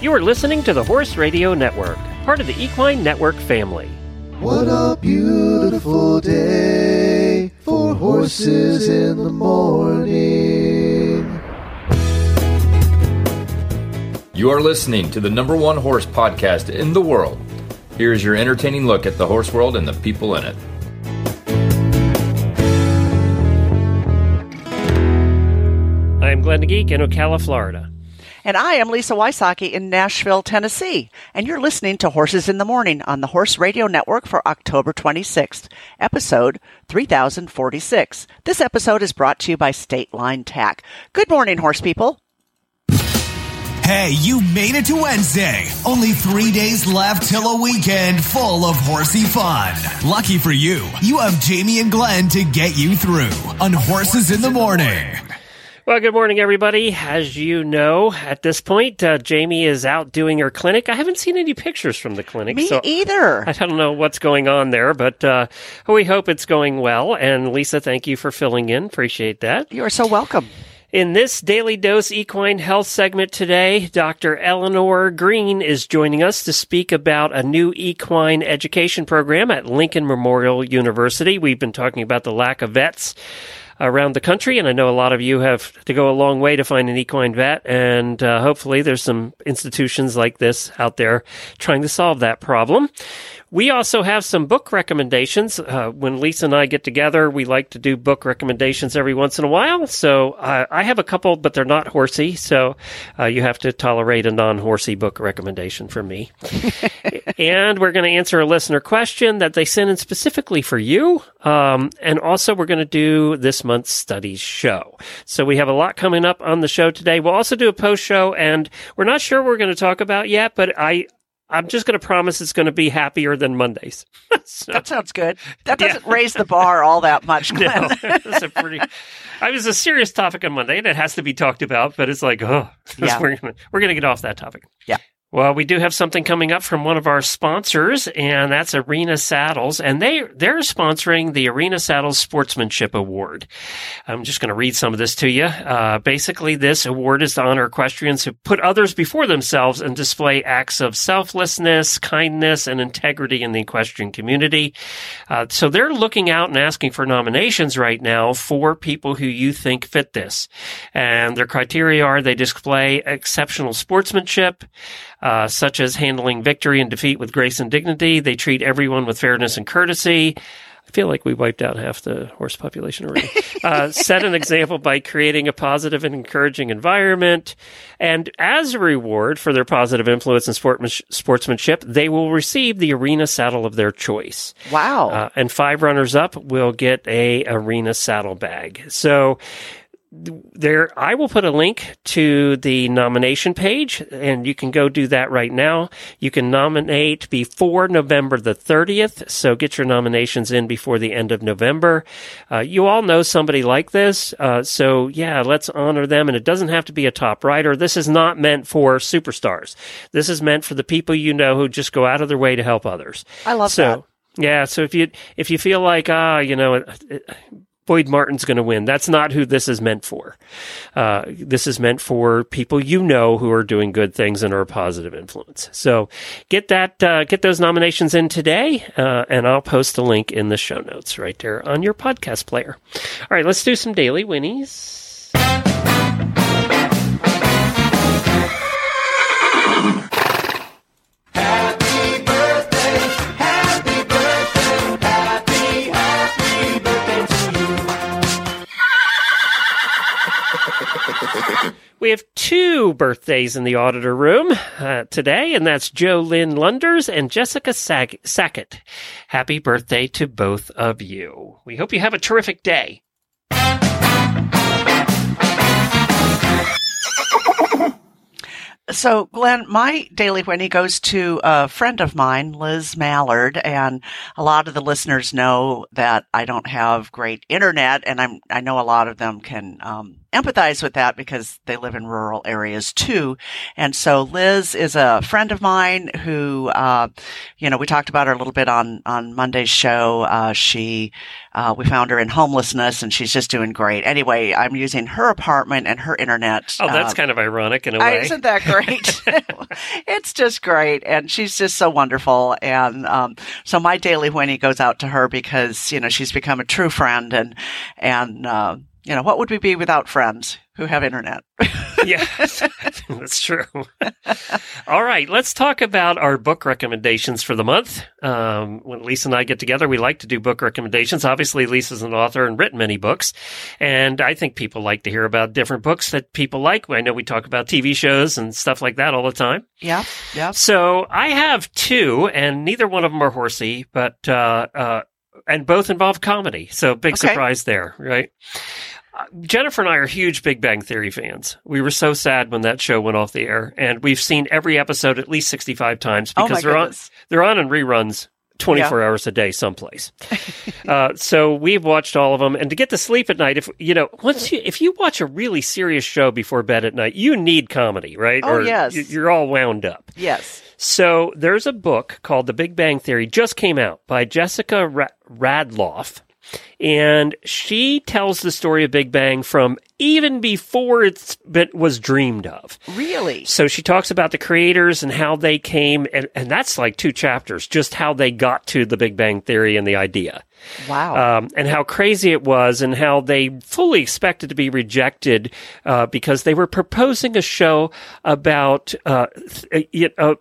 You are listening to the Horse Radio Network, part of the Equine Network family. What a beautiful day for horses in the morning. You are listening to the number one horse podcast in the world. Here is your entertaining look at the horse world and the people in it. I'm Glenn the Geek in Ocala, Florida. And I am Lisa Wysocki in Nashville, Tennessee. And you're listening to Horses in the Morning on the Horse Radio Network for October 26th, episode 3046. This episode is brought to you by State Line Tack. Good morning, horse people. Hey, you made it to Wednesday. Only three days left till a weekend full of horsey fun. Lucky for you, you have Jamie and Glenn to get you through on Horses in the Morning. Well, good morning, everybody. As you know, at this point, uh, Jamie is out doing her clinic. I haven't seen any pictures from the clinic. Me so either. I don't know what's going on there, but uh, we hope it's going well. And Lisa, thank you for filling in. Appreciate that. You are so welcome. In this Daily Dose Equine Health segment today, Dr. Eleanor Green is joining us to speak about a new equine education program at Lincoln Memorial University. We've been talking about the lack of vets around the country, and I know a lot of you have to go a long way to find an equine vet, and uh, hopefully there's some institutions like this out there trying to solve that problem. We also have some book recommendations. Uh, when Lisa and I get together, we like to do book recommendations every once in a while. So uh, I have a couple, but they're not horsey. So uh, you have to tolerate a non horsey book recommendation from me. and we're going to answer a listener question that they sent in specifically for you. Um, and also, we're going to do this month's studies show. So we have a lot coming up on the show today. We'll also do a post show, and we're not sure we're going to talk about yet, but I I'm just going to promise it's going to be happier than Mondays. so, that sounds good. That doesn't yeah. raise the bar all that much, Glenn. no, it's a pretty. I was a serious topic on Monday, and it has to be talked about. But it's like, oh, yeah. we're gonna, we're going to get off that topic. Yeah. Well, we do have something coming up from one of our sponsors, and that's Arena Saddles, and they they're sponsoring the Arena Saddles Sportsmanship Award. I'm just going to read some of this to you. Uh, basically, this award is to honor equestrians who put others before themselves and display acts of selflessness, kindness, and integrity in the equestrian community. Uh, so they're looking out and asking for nominations right now for people who you think fit this, and their criteria are they display exceptional sportsmanship uh, such as handling victory and defeat with grace and dignity. They treat everyone with fairness and courtesy. I feel like we wiped out half the horse population already. uh, set an example by creating a positive and encouraging environment. And as a reward for their positive influence and sportsmanship, they will receive the arena saddle of their choice. Wow. Uh, and five runners up will get a arena saddle bag. So there I will put a link to the nomination page and you can go do that right now. You can nominate before November the 30th, so get your nominations in before the end of November. Uh, you all know somebody like this, uh, so yeah, let's honor them and it doesn't have to be a top writer. This is not meant for superstars. This is meant for the people you know who just go out of their way to help others. I love so, that. Yeah, so if you if you feel like ah, you know, Boyd Martin's going to win. That's not who this is meant for. Uh, this is meant for people you know who are doing good things and are a positive influence. So get that, uh, get those nominations in today, uh, and I'll post a link in the show notes right there on your podcast player. All right, let's do some daily whinnies. We have two birthdays in the auditor room uh, today, and that's Joe Lynn Lunders and Jessica Sag- Sackett. Happy birthday to both of you. We hope you have a terrific day. So, Glenn, my daily whinny goes to a friend of mine, Liz Mallard, and a lot of the listeners know that I don't have great internet, and I'm I know a lot of them can um, empathize with that because they live in rural areas too. And so, Liz is a friend of mine who, uh, you know, we talked about her a little bit on on Monday's show. Uh, she uh, we found her in homelessness, and she's just doing great. Anyway, I'm using her apartment and her internet. Oh, that's uh, kind of ironic in a way. Isn't that great? it's just great. And she's just so wonderful. And um, so my daily whinny goes out to her because, you know, she's become a true friend. And, and uh, you know, what would we be without friends who have internet? yeah, that's true. All right, let's talk about our book recommendations for the month. Um, when Lisa and I get together, we like to do book recommendations. Obviously, Lisa's an author and written many books, and I think people like to hear about different books that people like. I know we talk about TV shows and stuff like that all the time. yeah. Yeah. So I have two, and neither one of them are horsey, but uh, uh, and both involve comedy. So big Okay. surprise there, right? Jennifer and I are huge Big Bang Theory fans. We were so sad when that show went off the air, and we've seen every episode at least sixty-five times Oh, because my they're on they're on in reruns. 24 hours a day someplace. uh, so we've watched all of them and to get to sleep at night, if, you know, once you, if you watch a really serious show before bed at night, you need comedy, right? Oh, or yes. you- You're all wound up. Yes. So there's a book called The Big Bang Theory, just came out by Jessica Ra- Radloff. And she tells the story of Big Bang from even before it's been, was dreamed of. Really? So she talks about the creators and how they came, and, and that's like two chapters, just how they got to the Big Bang Theory and the idea Wow. um, and how crazy it was, and how they fully expected to be rejected uh, because they were proposing a show about, uh, th- you know,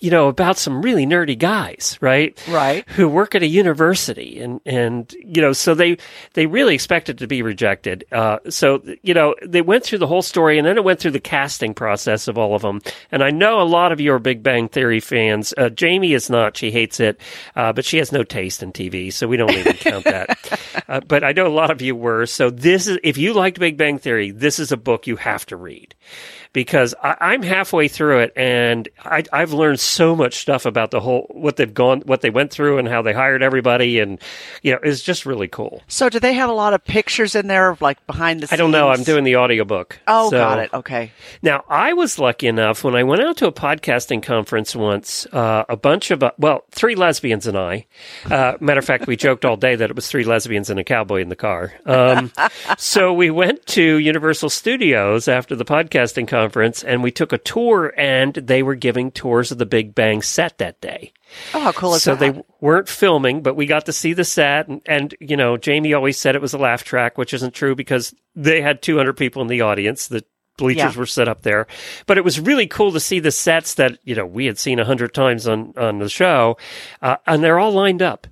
you know, about some really nerdy guys, right? Right. Who work at a university, and and you know, so they they really expected to be rejected. Uh, so you know, they went through the whole story, and then it went through the casting process of all of them. And I know a lot of you are Big Bang Theory fans. Uh, Jamie is not; she hates it, uh, but she has no taste in TV, so we don't even count that. Uh, but I know a lot of you were. So this is if you liked Big Bang Theory, this is a book you have to read because I, I'm halfway through it and I, I've learned so much stuff about the whole what they've gone, what they went through, and how they hired everybody, and you know, it's just really cool. so do they have a lot of pictures in there of like behind the scenes? I don't know. I'm doing the audiobook. Oh, So- got it. Okay. Now, I was lucky enough when I went out to a podcasting conference once, uh, a bunch of, uh, well, three lesbians and I. Uh, matter of fact, we joked all day that it was three lesbians and a cowboy in the car. Um, so we went to Universal Studios after the podcasting conference and we took a tour and they were giving tours of the Big Bang set that day. Oh, how cool is So that? they weren't filming, but we got to see the set. And, and, you know, Jamie always said it was a laugh track, which isn't true because they had 200 people in the audience. The bleachers Yeah. were set up there. But it was really cool to see the sets that, you know, we had seen a hundred times on, on the show. Uh, and they're all lined up,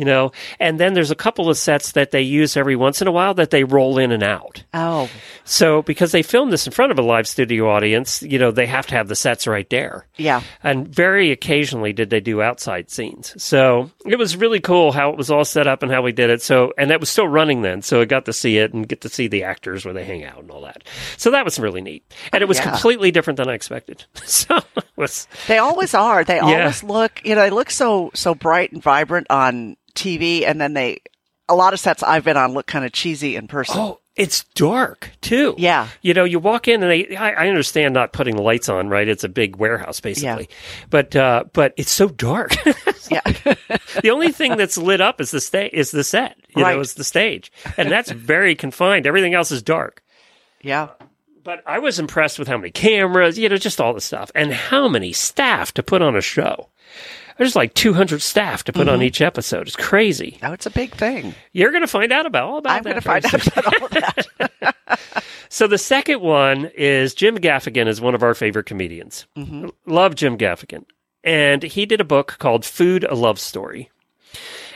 you know, and then there's a couple of sets that they use every once in a while that they roll in and out. oh, So because they filmed this in front of a live studio audience, you know, they have to have the sets right there. yeah. And very occasionally did they do outside scenes. So it was really cool how it was all set up and how we did it. So, and that was still running then. So I got to see it and get to see the actors where they hang out and all that. So that was really neat. And it was Yeah. completely different than I expected. So it was, They always are. They Yeah. always look, you know, they look so so bright and vibrant on TV, and then they, a lot of sets I've been on look kind of cheesy in person. oh, it's dark too. Yeah. You know, you walk in and they, I, I understand not putting the lights on, right? It's a big warehouse basically. But, uh, but it's so dark. Yeah, the only thing that's lit up is the sta- is the set. You Right. know, is the stage. And that's very confined. Everything else is dark. yeah. But I was impressed with how many cameras, you know, just all the stuff, and how many staff to put on a show. There's like 200 staff to put Mm-hmm. on each episode. It's crazy. Oh, it's a big thing. You're going to find out about all about I'm that. going to find out about all that. So the second one is Jim Gaffigan is one of our favorite comedians. Love Jim Gaffigan. And he did a book called Food a Love Story.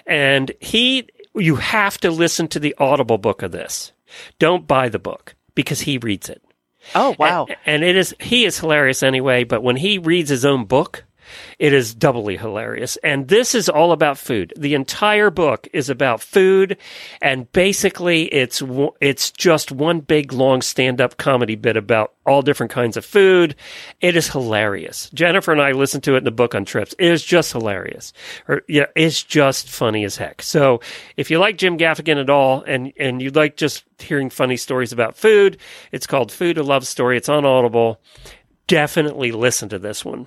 And he you have to listen to the audible book of this. Don't buy the book because he reads it. Oh, wow. And, and it is he is hilarious anyway, but when he reads his own book, it is doubly hilarious. And this is all about food. The entire book is about food, and basically it's it's just one big long stand up comedy bit about all different kinds of food. It is hilarious. Jennifer and I listened to it in the book on trips. It is just hilarious. Or yeah, it's just funny as heck. So if you like Jim Gaffigan at all, and and you like just hearing funny stories about food, it's called Food a Love Story. It's on Audible. Definitely listen to this one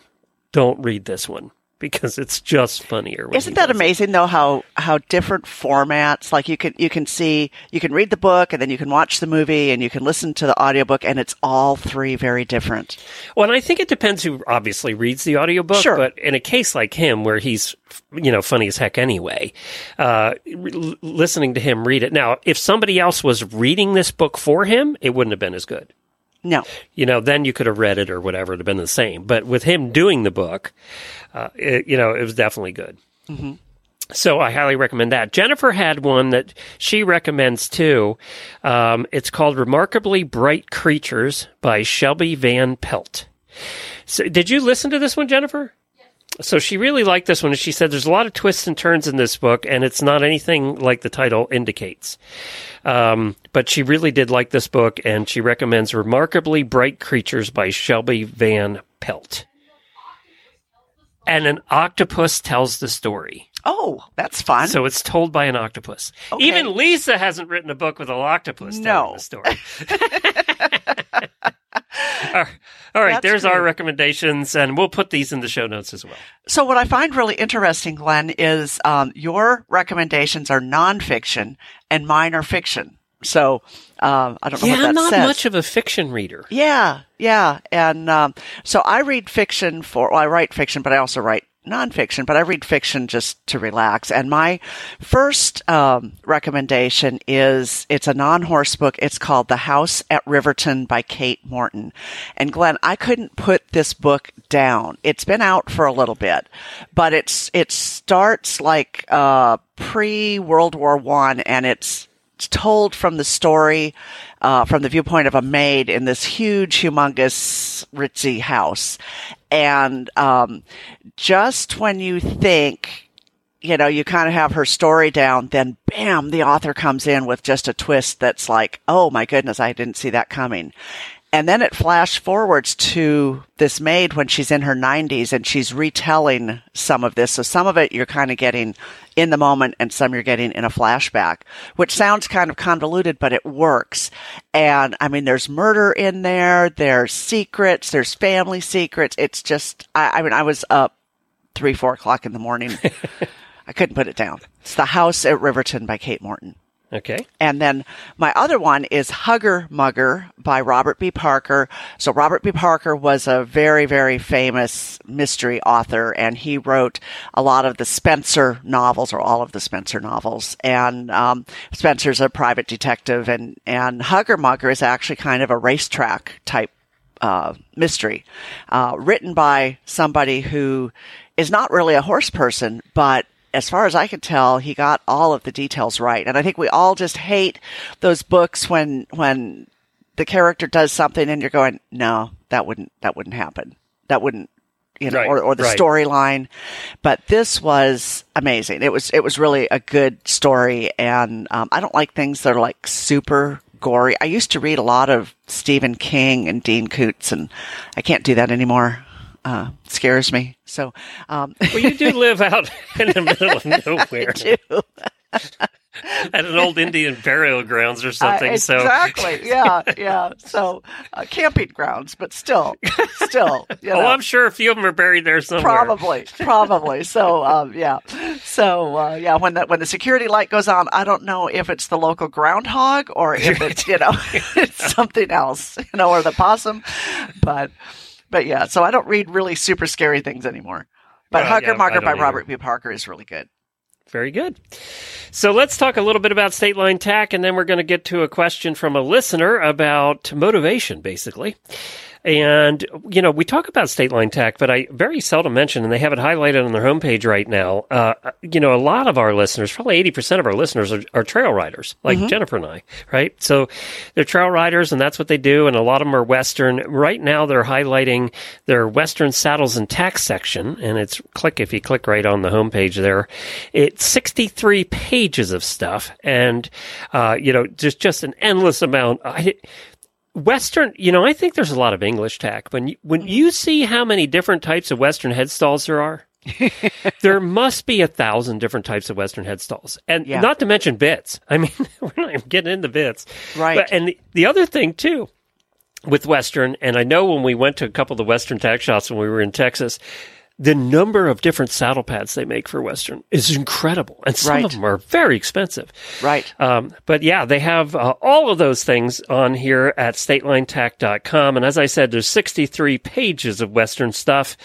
don't read this one. because it's just funnier. Isn't that does it. amazing though how how different formats like you can you can see you can read the book and then you can watch the movie and you can listen to the audiobook and it's all three very different. Well, and I think it depends who obviously reads the audiobook. Sure. But in a case like him, where he's, you know, funny as heck anyway, uh, re- listening to him read it. Now, if somebody else was reading this book for him, it wouldn't have been as good. No. You know, then you could have read it or whatever. It'd have been the same. But with him doing the book, uh, it, you know, it was definitely good. So I highly recommend that. Jennifer had one that she recommends too. Um, it's called Remarkably Bright Creatures by Shelby Van Pelt. So did you listen to this one, Jennifer? So she really liked this one. and She said there's a lot of twists and turns in this book, and it's not anything like the title indicates. Um, but she really did like this book, and she recommends Remarkably Bright Creatures by Shelby Van Pelt. And an octopus tells the story. Oh, that's fun. So it's told by an octopus. Okay. Even Lisa hasn't written a book with an octopus telling No. the story. all right, That's there's our recommendations, and we'll put these in the show notes as well. So what I find really interesting, Glenn, is um, your recommendations are nonfiction and mine are fiction. So um, I don't know Yeah, what that I'm not says. much of a fiction reader. Yeah, yeah, and um, so I read fiction for. Well, I write fiction, but I also write nonfiction. But I read fiction just to relax. And my first um, recommendation is it's a non-horse book. It's called The House at Riverton by Kate Morton. And Glenn, I couldn't put this book down. It's been out for a little bit, but it's it starts like uh, pre World War One, and it's it's told from the story, uh, from the viewpoint of a maid in this huge, humongous, ritzy house. And, um, just when you think, you know, you kind of have her story down, then bam, the author comes in with just a twist that's like, oh my goodness, I didn't see that coming. And then it flash forwards to this maid when she's in her 90s and she's retelling some of this. So some of it you're kind of getting in the moment and some you're getting in a flashback, which sounds kind of convoluted, but it works. And I mean, there's murder in there. There's secrets. There's family secrets. It's just, I, I mean, I was up three, four o'clock in the morning. I couldn't put it down. It's The House at Riverton by Kate Morton. Okay. And then my other one is Hugger Mugger by Robert B. Parker. So Robert B. Parker was a very, very famous mystery author and he wrote a lot of the Spenser novels or all of the Spenser novels. And, um, Spenser's a private detective and, and Hugger Mugger is actually kind of a racetrack type uh, mystery, uh, written by somebody who is not really a horse person, but as far as I can tell, he got all of the details right. And I think we all just hate those books when when the character does something and you're going, no, that wouldn't that wouldn't happen. That wouldn't you know, Right, or, or the right. storyline. But this was amazing. It was it was really a good story, and um, I don't like things that are like super gory. I used to read a lot of Stephen King and Dean Koontz, and I can't do that anymore. Uh, scares me. So, um, Well, you do live out in the middle of nowhere at an old Indian burial grounds or something. Uh, so exactly, yeah, yeah. So, uh, camping grounds, but still, still, you know. Oh, I'm sure a few of them are buried there somewhere. Probably, probably. So, um, yeah. So, uh, yeah. When the when the security light goes on, I don't know if it's the local groundhog or if it's you know it's something else, you know, or the possum. But, but yeah. So I don't read really super scary things anymore. But Well, Hugger yeah, Mugger by either. Robert B. Parker is really good. Very good. So let's talk a little bit about state line tack, and then we're going to get to a question from a listener about motivation, basically. And, you know, we talk about state line tack, but I very seldom mention, and they have it highlighted on their homepage right now. Uh, you know, a lot of our listeners, probably 80% of our listeners are, are trail riders, like Jennifer and I, right? So they're trail riders, and that's what they do. And a lot of them are Western. Right now, they're highlighting their Western saddles and tack section, and it's click, if you click right on the homepage there, it's 63 pages of stuff, and, uh, you know, just, just an endless amount. I, Western, you know, I think there's a lot of English tack. When you, when hmm. you see how many different types of Western headstalls there are, there must be a thousand different types of Western headstalls, and Yeah. not to mention bits. I mean, we're not even getting into bits, Right. But, and the, the other thing too, with Western, and I know when we went to a couple of the Western tack shops when we were in Texas, the number of different saddle pads they make for Western is incredible. And some Right. of them are very expensive. Right. Um, but yeah, they have uh, all of those things on here at statelinetack.com. And as I said, there's 63 pages of Western stuff.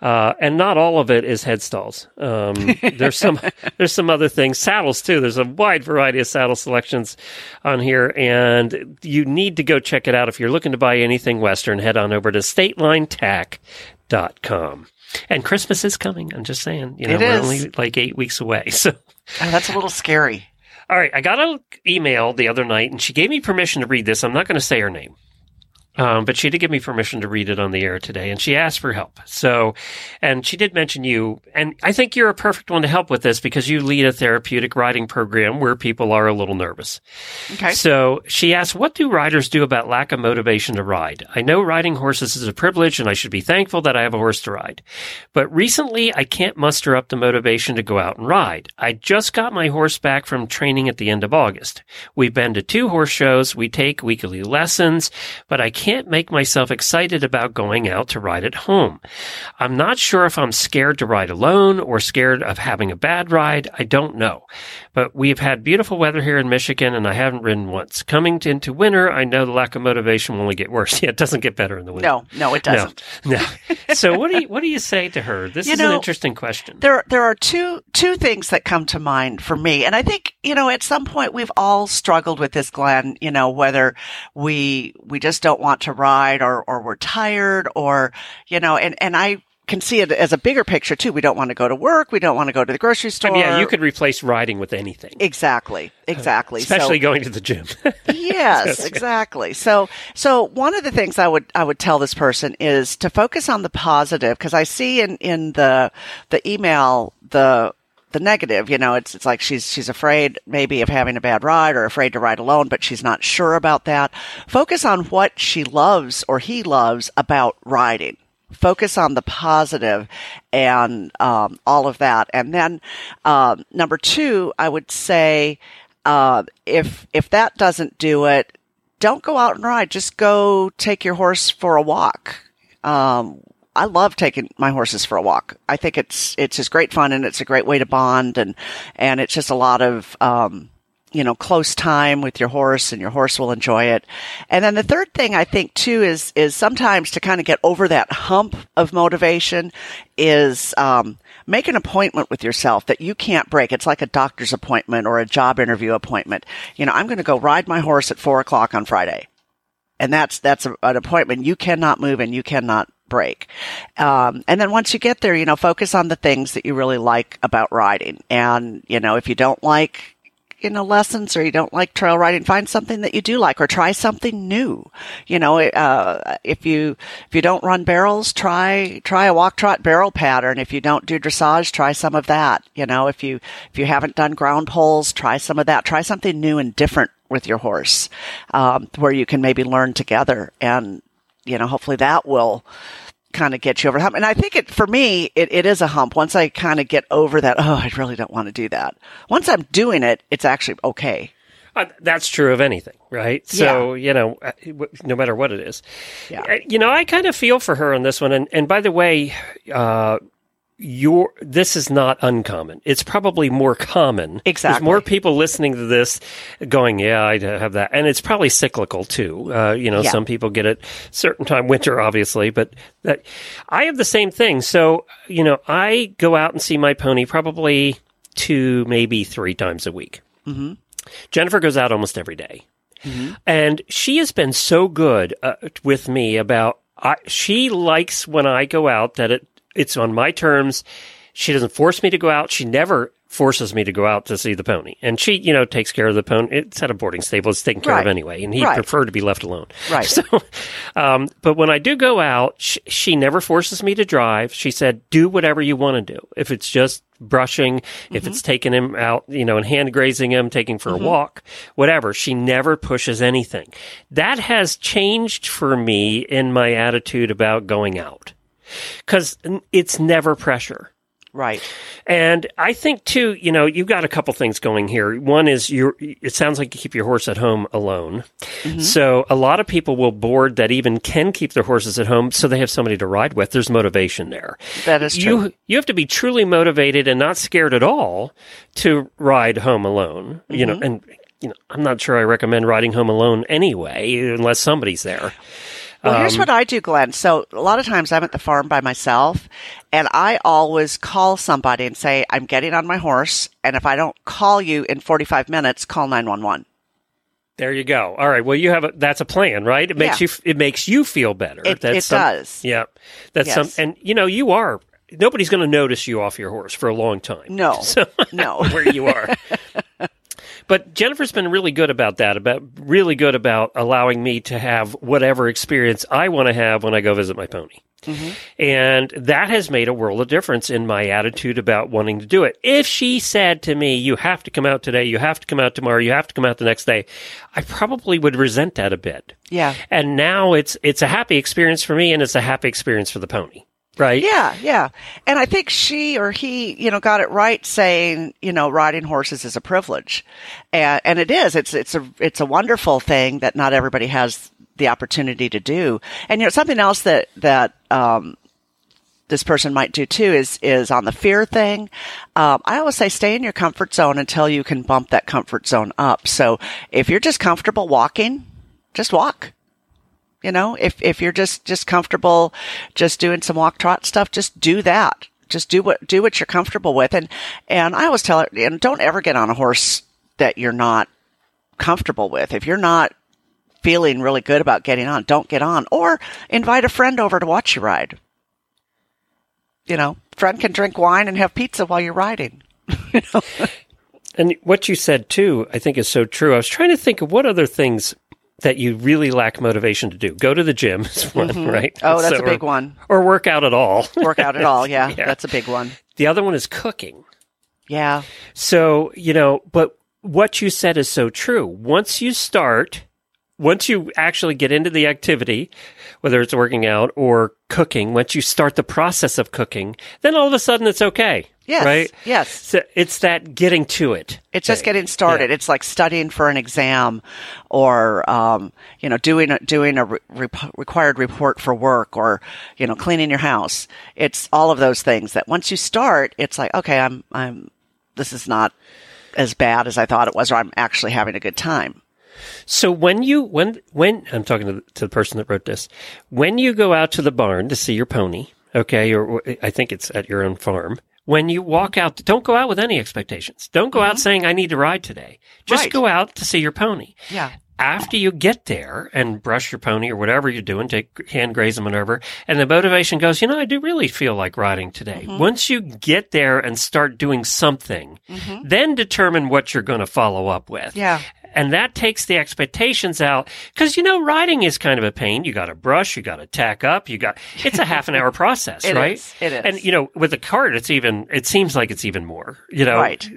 Uh, and not all of it is headstalls. Um, there's some, there's some other things, saddles too. There's a wide variety of saddle selections on here. And you need to go check it out. If you're looking to buy anything Western, head on over to statelinetack.com. And Christmas is coming. I'm just saying, you know, It we're is. only like eight weeks away. So, Oh, that's a little scary. all right, I got an email the other night, and she gave me permission to read this. I'm not going to say her name, um, but she did give me permission to read it on the air today, and she asked for help. So, and she did mention you, and I think you're a perfect one to help with this because you lead a therapeutic riding program where people are a little nervous. Okay. So she asked, What do riders do about lack of motivation to ride? I know riding horses is a privilege and I should be thankful that I have a horse to ride. But recently I can't muster up the motivation to go out and ride. I just got my horse back from training at the end of August. We've been to two horse shows, we take weekly lessons, but I can't make myself excited about going out to ride at home. I'm not sure if I'm scared to ride alone or scared of having a bad ride. I don't know. But we've had beautiful weather here in Michigan and I haven't ridden once. Coming to, into winter, I know the lack of motivation will only get worse. Yeah, it doesn't get better in the winter. No, no, it doesn't. No, no. so what do you what do you say to her? This You is an interesting question. There, there are two two things that come to mind for me, and I think you know at some point we've all struggled with this, Glenn. You know whether we we just don't want to ride, or or we're tired, or you know, and and I can see it as a bigger picture too. We don't want to go to work, we don't want to go to the grocery I store. mean, yeah, you could replace riding with anything, exactly, uh, exactly, especially So- going to the gym. yes, exactly. So, so one of the things I would I would tell this person is to focus on the positive because I see in in the the email the the negative. You know, it's it's like she's she's afraid maybe of having a bad ride or afraid to ride alone, but she's not sure about that. Focus on what she loves or he loves about riding. Focus on the positive and um, all of that, and then um, number two, I would say uh, if if that doesn't do it, don't go out and ride. Just go take your horse for a walk. Um, I love taking my horses for a walk. I think it's it's just great fun and it's a great way to bond and and it's just a lot of um, you know close time with your horse and your horse will enjoy it. And then the third thing I think too is is sometimes to kind of get over that hump of motivation is um, make an appointment with yourself that you can't break. It's like a doctor's appointment or a job interview appointment. You know, I'm going to go ride my horse at four o'clock on Friday and that's that's a, an appointment you cannot move and you cannot break. Um, and then once you get there, you know, focus on the things that you really like about riding. And you know, if you don't like you know lessons or you don't like trail riding, find something that you do like or try something new. You know, uh, if you if you don't run barrels, try try a walk trot barrel pattern. If you don't do dressage, try some of that. You know, if you if you haven't done ground poles, try some of that. Try something new and different with your horse, um, where you can maybe learn together, and you know, hopefully that will kind of get you over the hump. And I think it for me, it, it is a hump. Once I kind of get over that, oh, I really don't want to do that. Once I'm doing it, it's actually okay. Uh, that's true of anything, right? So, you know, uh, no matter what it is. Yeah. You know, I kind of feel for her on this one. And, and by the way, uh, your this is not uncommon. It's probably more common. There's Exactly. more people listening to this going, yeah, I have that. And it's probably cyclical too. Uh, you know, Yeah. some people get it certain time, winter, obviously, but that, I have the same thing. So, you know, I go out and see my pony probably two, maybe three times a week. Jennifer goes out almost every day. And she has been so good uh, with me about I, she likes when I go out that it it's on my terms. She doesn't force me to go out. She never forces me to go out to see the pony. And she, you know, takes care of the pony. It's at a boarding stable. It's taken care of anyway. And he'd Right. prefer to be left alone. Right. So, um, but when I do go out, she, she never forces me to drive. She said, do whatever you want to do. If it's just brushing, if it's taking him out, you know, and hand grazing him, taking for a walk, whatever. She never pushes anything. That has changed for me in my attitude about going out. Cause it's never pressure. Right. And I think too, you know, you've got a couple things going here. One is you it sounds like you keep your horse at home alone. Mm-hmm. So a lot of people will board that even can keep their horses at home so they have somebody to ride with. There's motivation there. That is true. You you have to be truly motivated and not scared at all to ride home alone. You Mm-hmm. know, and you know, I'm not sure I recommend riding home alone anyway unless somebody's there. Well, Um, here's what I do, Glenn. So a lot of times I'm at the farm by myself and I always call somebody and say, I'm getting on my horse. And if I don't call you in 45 minutes, call 911. There you go. All right. Well, you have a that's a plan, right? It makes Yeah. you it makes you feel better. It- that's it some- does. Yeah. That's Yes. some and you know, you are nobody's going to notice you off your horse for a long time. No, So no. where you are. But Jennifer's been really good about that, about really good about allowing me to have whatever experience I want to have when I go visit my pony. Mm-hmm. And that has made a world of difference in my attitude about wanting to do it. If she said to me, you have to come out today, you have to come out tomorrow, you have to come out the next day, I probably would resent that a bit. Yeah. And now it's, it's a happy experience for me and it's a happy experience for the pony. Right? Yeah, yeah. And I think she or he, you know, got it right saying, you know, riding horses is a privilege. And, and it is. It's, it's a, it's a wonderful thing that not everybody has the opportunity to do. And, you know, something else that, that, um, this person might do too is is on the fear thing. Um, I always say stay in your comfort zone until you can bump that comfort zone up. So if you're just comfortable walking, just walk. You know, if if you're just just comfortable just doing some walk trot stuff, just do that. Just do what do what you're comfortable with. And and I always tell her, and don't ever get on a horse that you're not comfortable with. If you're not feeling really good about getting on, don't get on. Or invite a friend over to watch you ride. You know, friend can drink wine and have pizza while you're riding. you know? And what you said too, I think is so true. I was trying to think of what other things that you really lack motivation to do. Go to the gym is one, mm-hmm. right? Oh, that's So- a big or- one. Or work out at all. Work out at all. Yeah, Yeah. that's a big one. the other one is cooking. Yeah. So, you know, but what you said is so true. Once you start, once you actually get into the activity, whether it's working out or cooking, once you start the process of cooking, then all of a sudden it's okay. Yes. Right? Yes. So it's that getting to it. It's just getting started. It's like studying for an exam, or um, you know, doing a, doing a re- required report for work, or you know, cleaning your house. It's all of those things that once you start, it's like, okay, I'm I'm this is not as bad as I thought it was, or I'm actually having a good time. So when you when when I'm talking to the, to the person that wrote this, when you go out to the barn to see your pony, okay, or I think it's at your own farm. When you walk out, don't go out with any expectations. Don't go out mm-hmm. saying I need to ride today. Just Right. go out to see your pony. Yeah. After you get there and brush your pony or whatever you're doing, take hand graze them, whatever, and the motivation goes, you know, I do really feel like riding today. Mm-hmm. Once you get there and start doing something, mm-hmm. then determine what you're going to follow up with. Yeah. And that takes the expectations out because you know riding is kind of a pain. You got to brush, you got to tack up, you got it's a half an hour process, right? is. It is. And you know, with a cart, it's even. It seems like it's even more. You know, Right.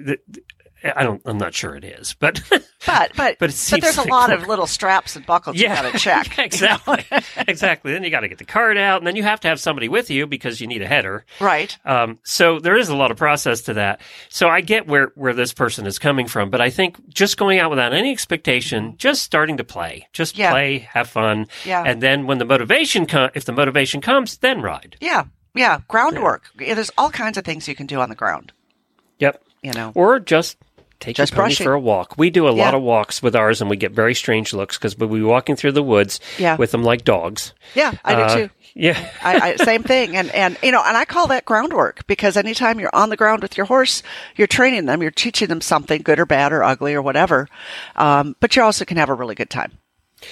I don't. I'm not sure it is, but But but But seems there's a lot of little straps and buckles you got to check. exactly, exactly. Then you got to get the card out, and then you have to have somebody with you because you need a header. Right. Um, so there is a lot of process to that. So I get where, where this person is coming from, but I think just going out without any expectation, just starting to play, just Yeah. play, have fun. Yeah. And then when the motivation comes, if the motivation comes, then ride. Yeah. Yeah. Groundwork. Yeah, There's all kinds of things you can do on the ground. Yep. You know. Or just take Just your pony brushing. for a walk. We do a lot Yeah. of walks with ours and we get very strange looks because we'll be walking through the woods Yeah. with them like dogs. Yeah, I do Uh, too. Yeah. I, I, same thing. And, and, you know, and I call that groundwork because anytime you're on the ground with your horse, you're training them, you're teaching them something good or bad or ugly or whatever. Um, but you also can have a really good time.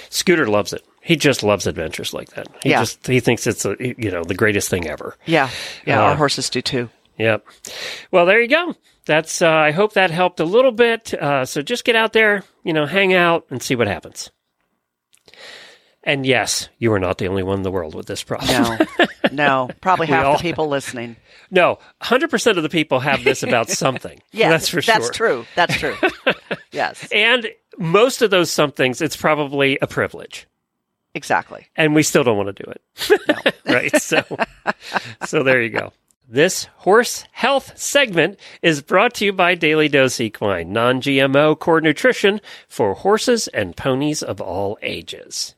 Scooter loves it. He just loves adventures like that. He Yeah. just, he thinks it's, a, you know, the greatest thing ever. Yeah. Yeah. Uh, our horses do too. Yep. Well, there you go. That's. Uh, I hope that helped a little bit. Uh, so just get out there, you know, hang out and see what happens. And yes, you are not the only one in the world with this problem. No, no, probably half all- the people listening. No, hundred percent of the people have this about something. Yeah, that's for sure. That's true. That's true. yes, And most of those somethings, it's probably a privilege, exactly. and we still don't want to do it. right. So, so there you go. This horse health segment is brought to you by Daily Dose Equine, non GMO core nutrition for horses and ponies of all ages.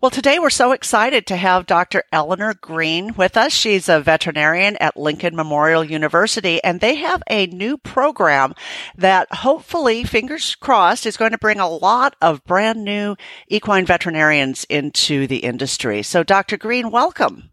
Well, today we're so excited to have Dr. Eleanor Green with us. She's a veterinarian at Lincoln Memorial University, and they have a new program that hopefully, fingers crossed, is going to bring a lot of brand new equine veterinarians into the industry. So, Dr. Green, welcome.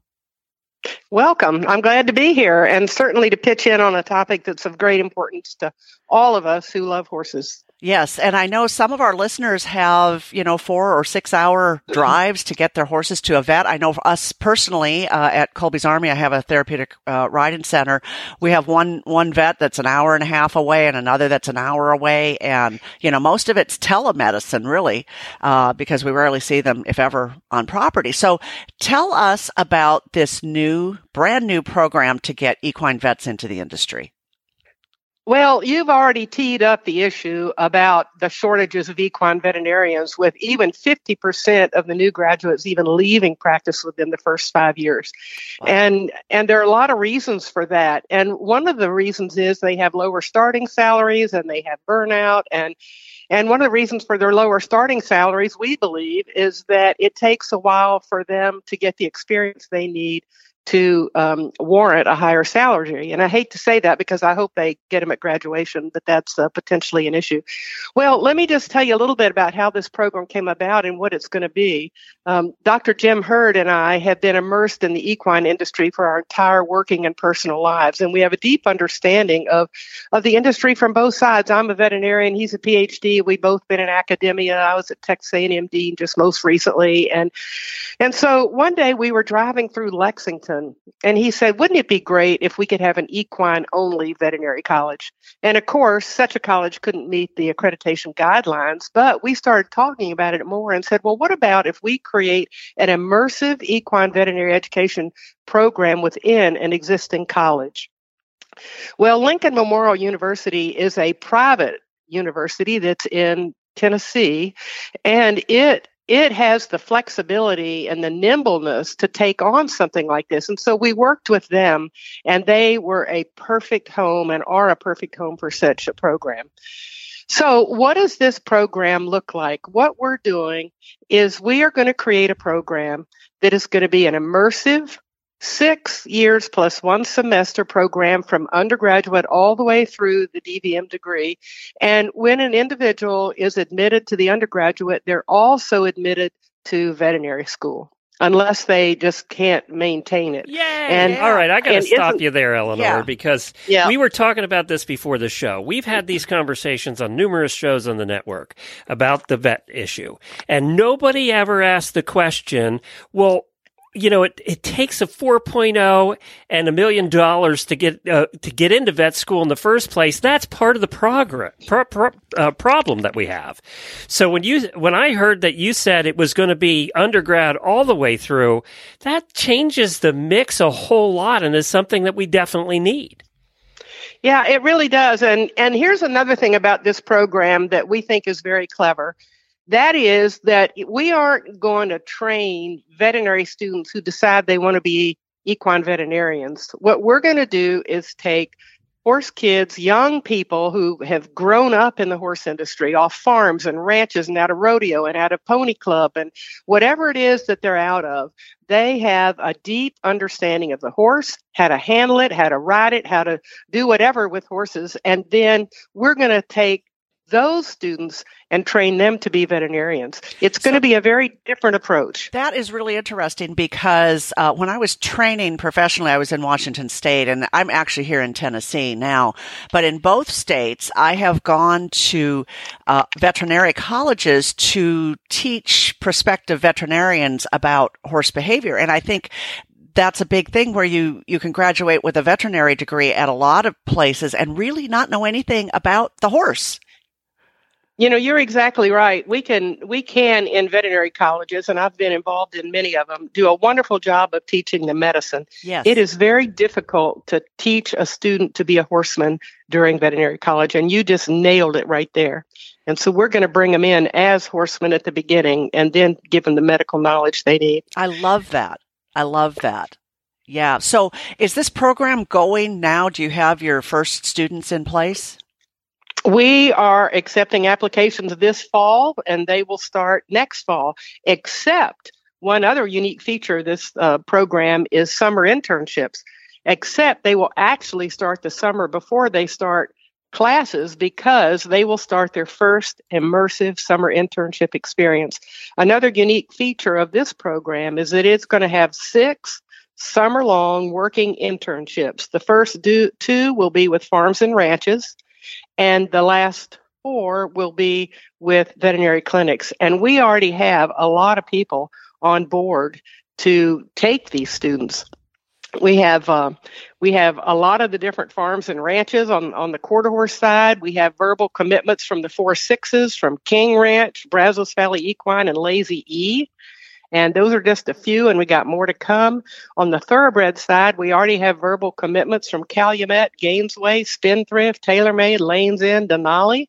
Welcome. I'm glad to be here and certainly to pitch in on a topic that's of great importance to all of us who love horses. Yes, and I know some of our listeners have, you know, four or six hour drives to get their horses to a vet. I know for us personally uh, at Colby's Army, I have a therapeutic uh, riding center. We have one one vet that's an hour and a half away, and another that's an hour away, and you know, most of it's telemedicine, really, uh, because we rarely see them, if ever, on property. So, tell us about this new, brand new program to get equine vets into the industry. Well, you've already teed up the issue about the shortages of equine veterinarians, with even 50% of the new graduates even leaving practice within the first five years. Wow. And, and there are a lot of reasons for that. And one of the reasons is they have lower starting salaries and they have burnout. And, and one of the reasons for their lower starting salaries, we believe, is that it takes a while for them to get the experience they need to um, warrant a higher salary. And I hate to say that because I hope they get them at graduation, but that's uh, potentially an issue. Well, let me just tell you a little bit about how this program came about and what it's going to be. Um, Dr. Jim Heird and I have been immersed in the equine industry for our entire working and personal lives, and we have a deep understanding of, of the industry from both sides. I'm a veterinarian; he's a PhD. We've both been in academia. I was at Texas A&M Dean just most recently, and and so one day we were driving through Lexington and he said, Wouldn't it be great if we could have an equine only veterinary college? And of course, such a college couldn't meet the accreditation guidelines, but we started talking about it more and said, Well, what about if we create an immersive equine veterinary education program within an existing college? Well, Lincoln Memorial University is a private university that's in Tennessee, and it it has the flexibility and the nimbleness to take on something like this. And so we worked with them, and they were a perfect home and are a perfect home for such a program. So, what does this program look like? What we're doing is we are going to create a program that is going to be an immersive, six years plus one semester program from undergraduate all the way through the DVM degree. And when an individual is admitted to the undergraduate, they're also admitted to veterinary school. Unless they just can't maintain it. Yay! And all right, I got to stop you there, Eleanor, yeah. because yeah. we were talking about this before the show. We've had these conversations on numerous shows on the network about the vet issue, and nobody ever asked the question, well, you know, it, it takes a 4.0 and a million dollars to get uh, to get into vet school in the first place. That's part of the progress pro, pro, uh, problem that we have. So when you when I heard that you said it was going to be undergrad all the way through, that changes the mix a whole lot, and is something that we definitely need. Yeah, it really does. And and here's another thing about this program that we think is very clever. That is that we aren't going to train veterinary students who decide they want to be equine veterinarians. What we're going to do is take horse kids, young people who have grown up in the horse industry off farms and ranches and out of rodeo and out of pony club and whatever it is that they're out of, they have a deep understanding of the horse, how to handle it, how to ride it, how to do whatever with horses. And then we're going to take those students and train them to be veterinarians. It's going so, to be a very different approach. That is really interesting because uh, when I was training professionally, I was in Washington State, and I'm actually here in Tennessee now. But in both states, I have gone to uh, veterinary colleges to teach prospective veterinarians about horse behavior, and I think that's a big thing where you, you can graduate with a veterinary degree at a lot of places and really not know anything about the horse. You know, you're exactly right. We can we can in veterinary colleges, and I've been involved in many of them, do a wonderful job of teaching the medicine. Yes. It is very difficult to teach a student to be a horseman during veterinary college, and you just nailed it right there. And so we're going to bring them in as horsemen at the beginning, and then give them the medical knowledge they need. I love that. I love that. Yeah. So is this program going now? Do you have your first students in place? We are accepting applications this fall and they will start next fall, except one other unique feature of this uh, program is summer internships, except they will actually start the summer before they start classes because they will start their first immersive summer internship experience. Another unique feature of this program is that it's going to have six summer long working internships. The first do, two will be with farms and ranches, and the last four will be with veterinary clinics. And we already have a lot of people on board to take these students we have uh, we have a lot of the different farms and ranches on on the quarter horse side. We have verbal commitments from the four sixes from King Ranch, Brazos Valley Equine, and Lazy E. And those are just a few, and we got more to come. On the thoroughbred side, we already have verbal commitments from Calumet, Gainesway, Spendthrift, TaylorMade, Lanes End, Denali.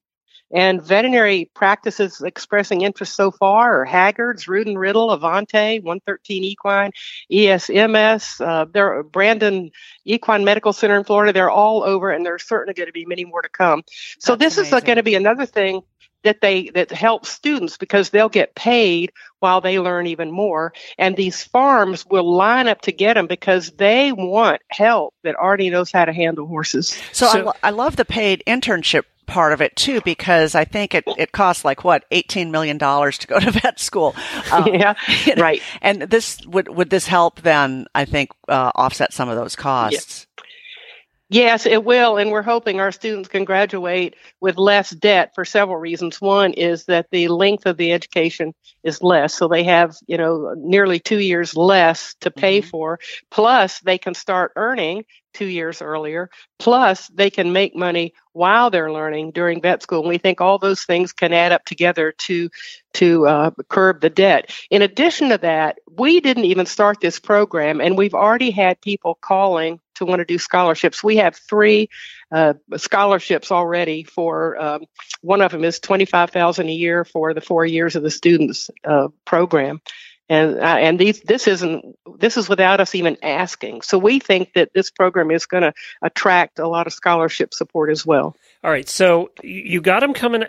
And veterinary practices expressing interest so far are Hagyard's, and Riddle, Avante, 113 Equine, ESMS, uh, there Brandon Equine Medical Center in Florida. They're all over, and there's certainly going to be many more to come. So That's this is going to be another thing that they that helps students because they'll get paid while they learn even more and these farms will line up to get them because they want help that already knows how to handle horses so, so I, lo- I love the paid internship part of it too because I think it, it costs like what eighteen million dollars to go to vet school. Um, yeah, you know, right. And this would would this help then? I think uh, offset some of those costs. Yeah. Yes, it will. And we're hoping our students can graduate with less debt for several reasons. One is that the length of the education is less. So they have, you know, nearly two years less to pay mm-hmm. for. Plus, they can start earning two years earlier. Plus, they can make money while they're learning during vet school. And we think all those things can add up together to to uh, curb the debt. In addition to that, we didn't even start this program, and we've already had people calling to want to do scholarships. We have three uh, scholarships already. For um, one of them is twenty five thousand a year for the four years of the students uh, program and uh, and these this isn't this is without us even asking. So we think that this program is going to attract a lot of scholarship support as well. All right, so you got them coming.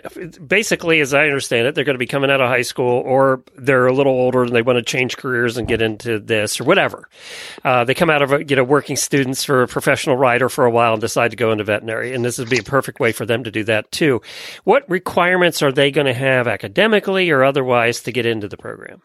Basically, as I understand it, they're going to be coming out of high school, or they're a little older and they want to change careers and get into this or whatever. Uh, they come out of you know working students for a professional rider for a while and decide to go into veterinary, and this would be a perfect way for them to do that too. What requirements are they going to have academically or otherwise to get into the program?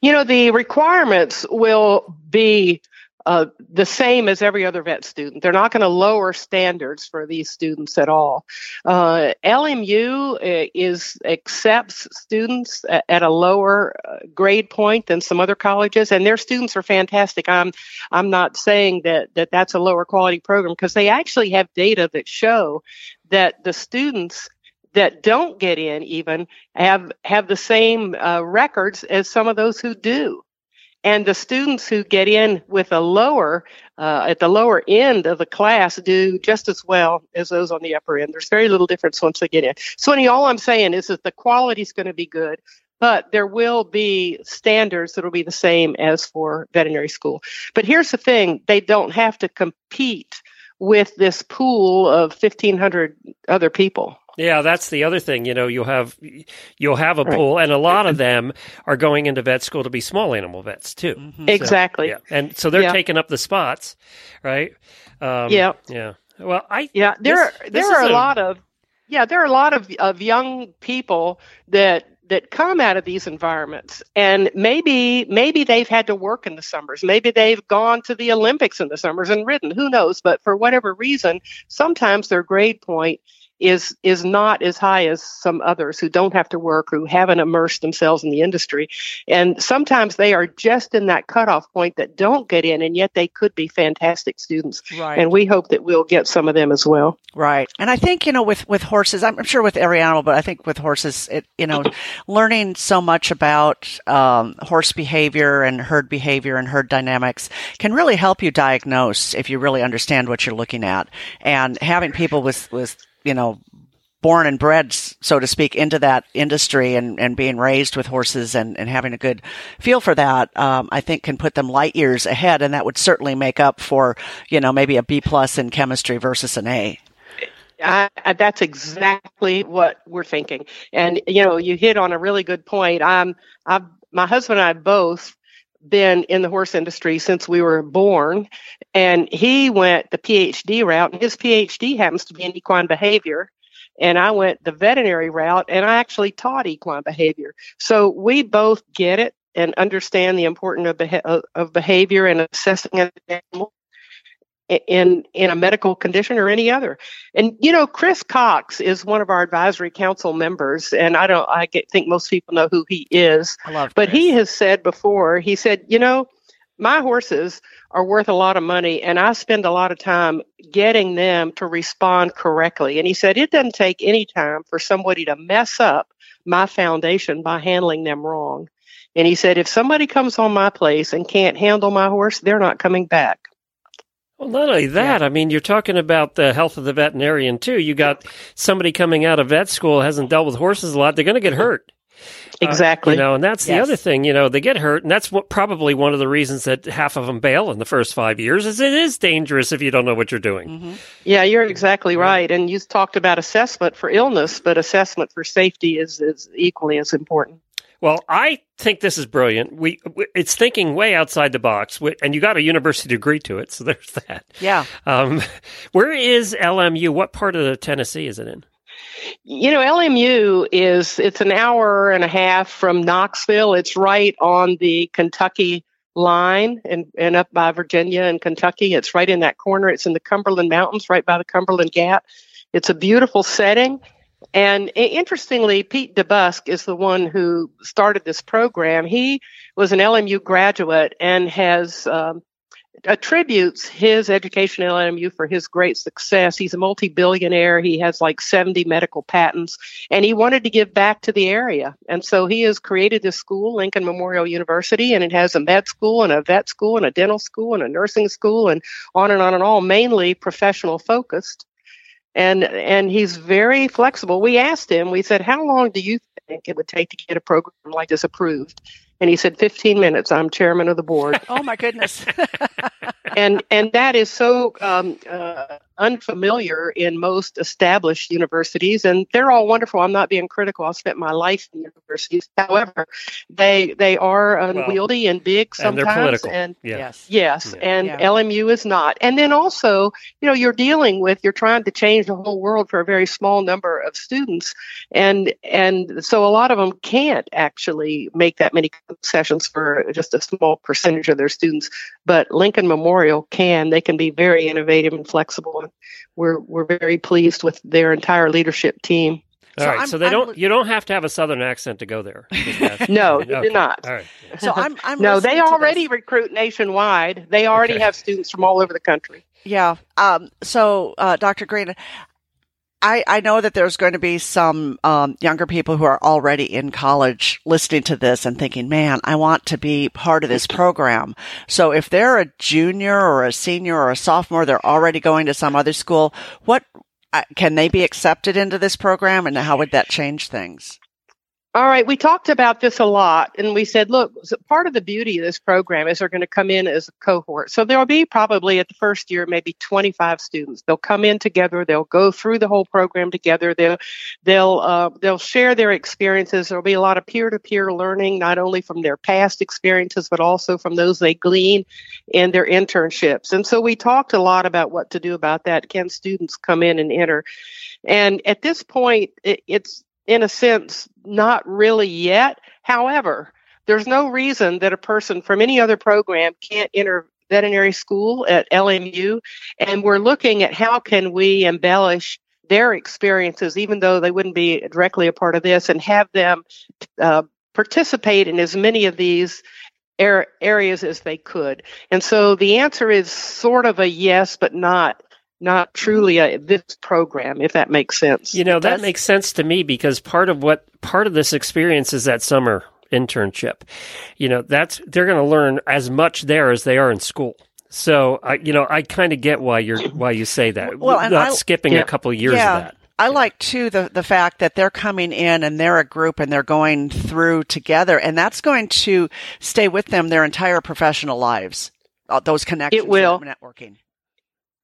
You know, the requirements will be uh, the same as every other vet student. They're not going to lower standards for these students at all. Uh, LMU uh, is accepts students at a lower uh, grade point than some other colleges, and their students are fantastic. I'm I'm not saying that that that's a lower quality program because they actually have data that show that the students that don't get in even have have the same uh, records as some of those who do. And the students who get in with a lower uh, at the lower end of the class do just as well as those on the upper end. There's very little difference once they get in. So anyway, all i'm saying is that the quality is going to be good but there will be standards that will be the same as for veterinary school. But here's the thing they don't have to compete with this pool of 1500 other people yeah, that's the other thing. You know, you'll have you'll have a right. pool, and a lot of them are going into vet school to be small animal vets too. Mm-hmm. Exactly. So, yeah. and so they're yeah. taking up the spots, right? Um, yeah. Yeah. Well, I yeah there this, there are a, a lot of yeah there are a lot of of young people that that come out of these environments and maybe maybe they've had to work in the summers maybe they've gone to the olympics in the summers and ridden who knows but for whatever reason sometimes their grade point is is not as high as some others who don't have to work who haven't immersed themselves in the industry. And sometimes they are just in that cutoff point that don't get in and yet they could be fantastic students. Right. And we hope that we'll get some of them as well. Right. And i think you know with with horses i'm sure with every animal but i think with horses it you know learning so much about um, horse behavior and herd behavior and herd dynamics can really help you diagnose if you really understand what you're looking at. And having people with with you know, born and bred, so to speak, into that industry and, and being raised with horses and, and having a good feel for that, um, I think can put them light years ahead. And that would certainly make up for, you know, maybe a B plus in chemistry versus an A. That's exactly what we're thinking. And you know, you hit on a really good point. I'm, I've, my husband and I both been in the horse industry since we were born, and he went the PhD route. And his PhD happens to be in equine behavior, and I went the veterinary route, and I actually taught equine behavior. So we both get it and understand the importance of, beha- of behavior and assessing an animal in in a medical condition or any other. And you know, Chris Cox is one of our advisory council members, and I don't I get, think most people know who he is. I love but Chris. he has said before, he said, you know, my horses are worth a lot of money, and I spend a lot of time getting them to respond correctly. And he said it doesn't take any time for somebody to mess up my foundation by handling them wrong. And he said, if somebody comes on my place and can't handle my horse, they're not coming back. Well, not only that, I mean, you're talking about the health of the veterinarian too. You got somebody coming out of vet school hasn't dealt with horses a lot; they're going to get hurt. Exactly. Uh, you know, and that's the other thing. You know, they get hurt, and that's what probably one of the reasons that half of them bail in the first five years is it is dangerous if you don't know what you're doing. Yeah, you're exactly right. And you talked about assessment for illness, but assessment for safety is, is equally as important. Well, I think this is brilliant. We, it's thinking way outside the box, and you got a university degree to it, so there's that. Yeah. Um, where is LMU? What part of Tennessee is it in? You know, LMU is it's an hour and a half from Knoxville. It's right on the Kentucky line and, and up by Virginia and Kentucky. It's right in that corner. It's in the Cumberland Mountains, right by the Cumberland Gap. It's a beautiful setting. And interestingly, Pete DeBusk is the one who started this program. He was an LMU graduate and has um, attributes his education at LMU for his great success. He's a multi-billionaire. He has like 70 medical patents, and he wanted to give back to the area. And so he has created this school, Lincoln Memorial University, and it has a med school and a vet school and a dental school and a nursing school and on and on and on, mainly professional focused. And and he's very flexible. We asked him, we said, How long do you think it would take to get a program like this approved? And he said, 15 minutes. I'm chairman of the board Oh my goodness. and and that is so um, uh, unfamiliar in most established universities, and they're all wonderful. I'm not being critical. I spent my life in universities. However, they they are unwieldy and big and they're sometimes, political. and yeah. Yes. Yes, Yeah. and Yeah. LMU is not. And then also, you know, you're dealing with you're trying to change the whole world for a very small number of students, and and so a lot of them can't actually make that many sessions for just a small percentage of their students. But Lincoln Memorial can. They can be very innovative and flexible. And we're we're very pleased with their entire leadership team. All So right, I'm- so they I'm don't. you don't have to have a southern accent to go there. Just ask- No, you do not. All right. So I'm, I'm no, they already recruit nationwide. They already Okay. have students from all over the country. Yeah. Um, so, uh, Dr. Green, I, I know that there's going to be some um, younger people who are already in college listening to this and thinking, man, I want to be part of this program. So if they're a junior or a senior or a sophomore, they're already going to some other school, what uh, can they be accepted into this program and how would that change things? All right, we talked about this a lot, and we said, look, part of the beauty of this program is they're going to come in as a cohort. So there will be probably at the first year maybe 25 students. They'll come in together. They'll go through the whole program together. They'll they'll uh, they'll share their experiences. There'll be a lot of peer-to-peer learning, not only from their past experiences but also from those they glean in their internships. And so we talked a lot about what to do about that. Can students come in and enter? And at this point, it, it's in a sense, not really yet. However, there's no reason that a person from any other program can't enter veterinary school at LMU. And we're looking at how can we embellish their experiences, even though they wouldn't be directly a part of this, and have them uh, participate in as many of these areas as they could. And so the answer is sort of a yes, but not not truly a this program, if that makes sense. You know, that makes sense to me because part of what part of this experience is that summer internship. You know, that's they're going to learn as much there as they are in school. So, I you know, I kind of get why you're why you say that. Well, and not I- skipping Yeah. a couple of years Yeah. of that. I like too the the fact that they're coming in and they're a group and they're going through together, and that's going to stay with them their entire professional lives. Uh, those connections, It will. networking.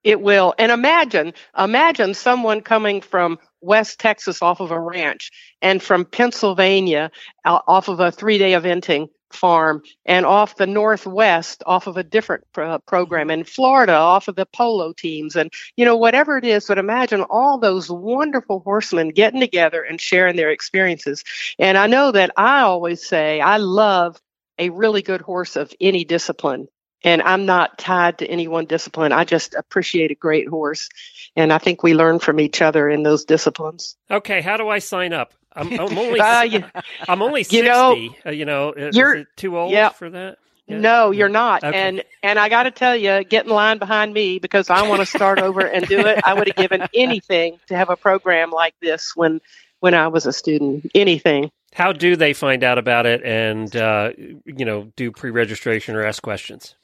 It will. And imagine, imagine someone coming from West Texas off of a ranch and from Pennsylvania uh, off of a three day eventing farm and off the Northwest off of a different program and Florida off of the polo teams and, you know, whatever it is. But imagine all those wonderful horsemen getting together and sharing their experiences. And I know that I always say I love a really good horse of any discipline and I'm not tied to any one discipline. I just appreciate a great horse, and I think we learn from each other in those disciplines. Okay, how do I sign up? I'm, I'm only Uh, you- I'm only you sixty. know, uh, you know, you're- it too old yeah. for that? Yeah. No, you're not. Okay. And and I got to tell you, get in line behind me because I want to start over and do it. I would have given anything to have a program like this when when I was a student. Anything. How do they find out about it and uh, you know do pre-registration or ask questions?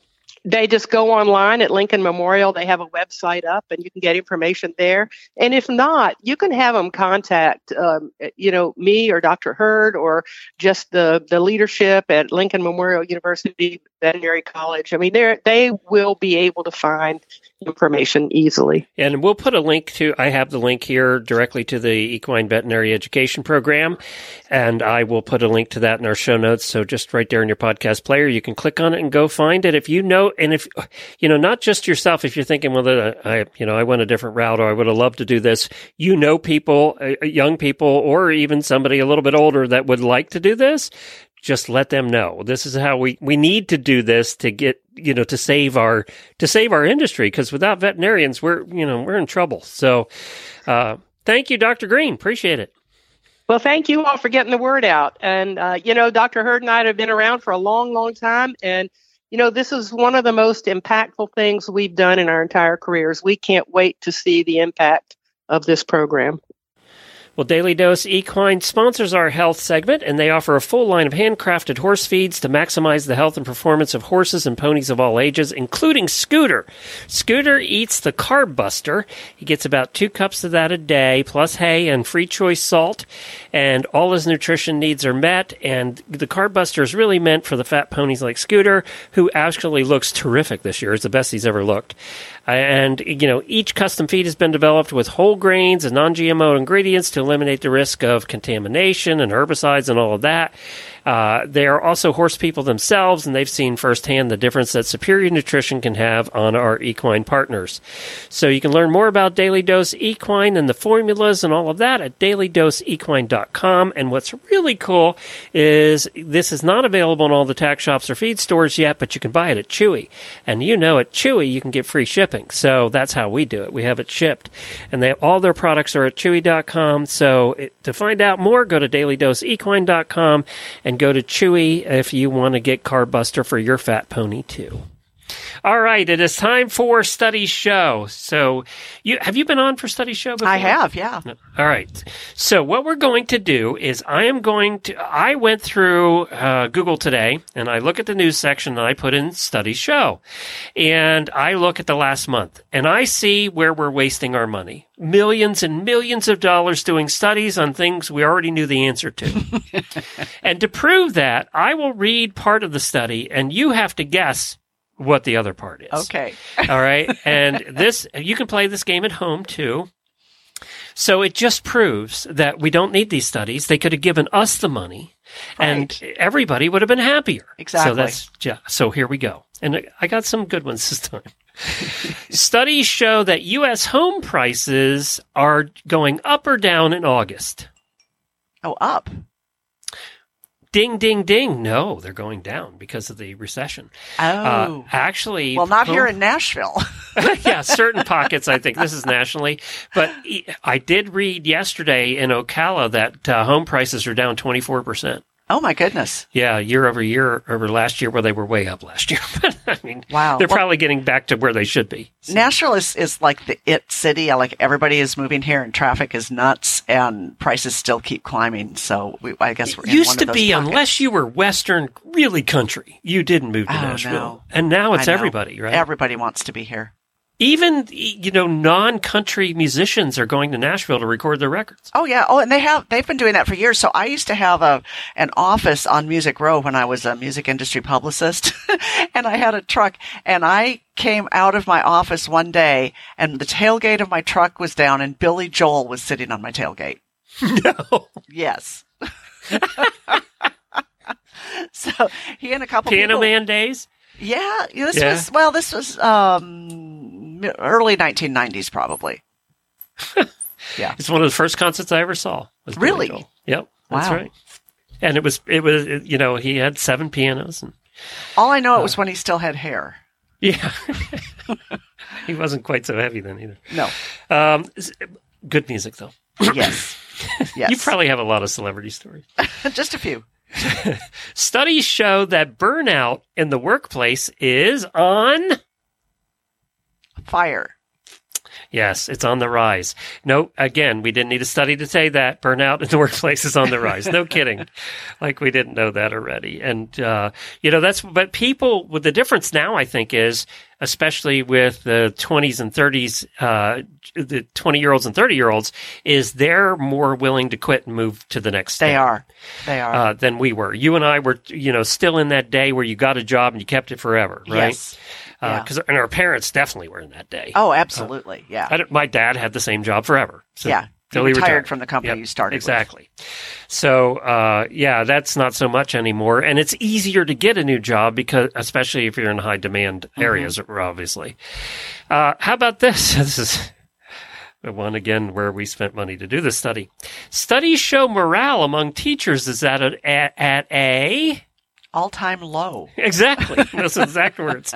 They just go online at Lincoln Memorial. They have a website up, and you can get information there. And if not, you can have them contact, um, you know, me or Dr. Heird or just the the leadership at Lincoln Memorial University Veterinary College. I mean, they they will be able to find information easily. And we'll put a link to, I have the link here directly to the Equine Veterinary Education Program. And I will put a link to that in our show notes. So just right there in your podcast player, you can click on it and go find it. If you know, and if, you know, not just yourself, if you're thinking, well, I, you know, I went a different route or I would have loved to do this, you know, people, uh, young people, or even somebody a little bit older that would like to do this, just let them know this is how we we need to do this to get you know to save our to save our industry because without veterinarians we're you know we're in trouble so uh thank you dr green appreciate it Well, thank you all for getting the word out. And, uh, you know, Dr. Heird and I have been around for a long, long time. And, you know, this is one of the most impactful things we've done in our entire careers. We can't wait to see the impact of this program. Well, Daily Dose Equine sponsors our health segment, and they offer a full line of handcrafted horse feeds to maximize the health and performance of horses and ponies of all ages, including Scooter. Scooter eats the Carb Buster. He gets about two cups of that a day, plus hay and free choice salt, and all his nutrition needs are met. And the Carb Buster is really meant for the fat ponies like Scooter, who actually looks terrific this year. It's the best he's ever looked. And, you know, each custom feed has been developed with whole grains and non GMO ingredients to eliminate the risk of contamination and herbicides and all of that. Uh, they are also horse people themselves, and they've seen firsthand the difference that superior nutrition can have on our equine partners. So you can learn more about Daily Dose Equine and the formulas and all of that at dailydoseequine.com. And what's really cool is this is not available in all the tack shops or feed stores yet, but you can buy it at Chewy. And you know at Chewy you can get free shipping. So that's how we do it. We have it shipped. And they all their products are at chewy.com. So it, to find out more, go to dailydoseequine.com and go to Chewy if you want to get Carb Buster for your fat pony too. All right, it is time for Study Show. So, you have you been on for Study Show before? I have, yeah. All right. So what we're going to do is I am going to I went through uh, Google today and I look at the news section and I put in study show. And I look at the last month and I see where we're wasting our money. Millions and millions of dollars doing studies on things we already knew the answer to. and to prove that, I will read part of the study and you have to guess what the other part is. Okay. All right. And this, you can play this game at home too. So it just proves that we don't need these studies. They could have given us the money and everybody would have been happier. Exactly. So that's, yeah. So here we go. And I got some good ones this time. Studies show that U.S. home prices are going up or down in August. Oh, up. Ding, ding, ding. No, they're going down because of the recession. Oh. Uh, actually, well, not home- here in Nashville. yeah, certain pockets. I think this is nationally, but I did read yesterday in Ocala that uh, home prices are down twenty four percent. Oh, my goodness. Yeah, year over year over last year, where they were way up last year. I mean, Wow. they're Well- probably getting back to where they should be. Nashville is, is like the it city. Like everybody is moving here and traffic is nuts and prices still keep climbing. So we, I guess we're used one to of those be, pockets. unless you were Western, really country, you didn't move to Oh, Nashville, no. and now it's everybody, right? Everybody wants to be here. Even you know, non-country musicians are going to Nashville to record their records. Oh yeah. Oh, and they have they've been doing that for years. So I used to have a an office on Music Row when I was a music industry publicist, and I had a truck. And I came out of my office one day, and the tailgate of my truck was down, and Billy Joel was sitting on my tailgate. No, Yes. so he and a couple Piano people. Man days. Yeah, this Yeah. was well. This was um, early 1990s, probably. Yeah, it's one of the first concerts I ever saw. was Really? Joel. Yep, that's Wow. right. And it was it was it- you know he had seven pianos and All I know it was when he still had hair. yeah, he wasn't quite so heavy then either. No. Um, good music though. Yes. Yes. You probably have a lot of celebrity stories. just a few. Studies show that burnout in the workplace is on. Fire. Yes, it's on the rise. No, again, we didn't need a study to say that burnout in the workplace is on the rise. No kidding. Like we didn't know that already. And, uh, you know, that's, but people, with the difference now, I think is, especially with the 20s and 30s, uh, the 20 year olds and 30 year olds, is they're more willing to quit and move to the next They are. They are. Uh, than we were. You and I were, you know, still in that day where you got a job and you kept it forever, right? Yes. Yeah. Because and our parents definitely were in that day. Oh, absolutely. Yeah. I don't- my dad had the same job forever. So, Yeah. till he retired from the company you started with. Exactly. So, uh, yeah, that's not so much anymore. And it's easier to get a new job because, especially if you're in high demand Mm-hmm. areas, obviously. Uh, how about this? This is the one again where we spent money to do this study. Studies show morale among teachers is at a, at, at a All time low. exactly those exact words.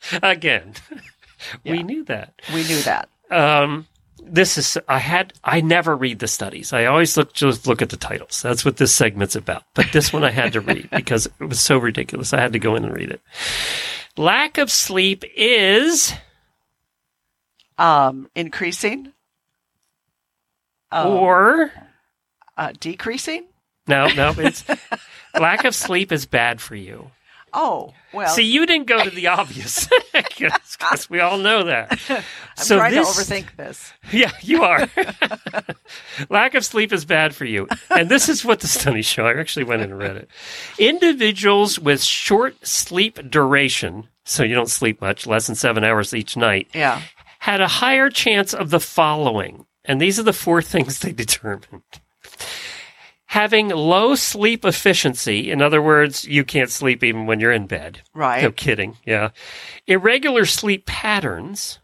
Again, we knew that. We knew that. Um, this is I had I never read the studies. I always look just look at the titles. That's what this segment's about. But this one I had to read because it was so ridiculous. I had to go in and read it. Lack of sleep is Um, increasing. Um, or uh, decreasing. no no it's lack of sleep is bad for you. Oh, well. See, you didn't go to the obvious because we all know that. I'm so trying this, to overthink this. Yeah, you are. Lack of sleep is bad for you. And this is what the studies show. I actually went and read it. Individuals with short sleep duration, so you don't sleep much, less than seven hours each night, Yeah. had a higher chance of the following. And these are the four things they determined. Having low sleep efficiency, in other words, you can't sleep even when you're in bed. Right. No kidding. Yeah. Irregular sleep patterns.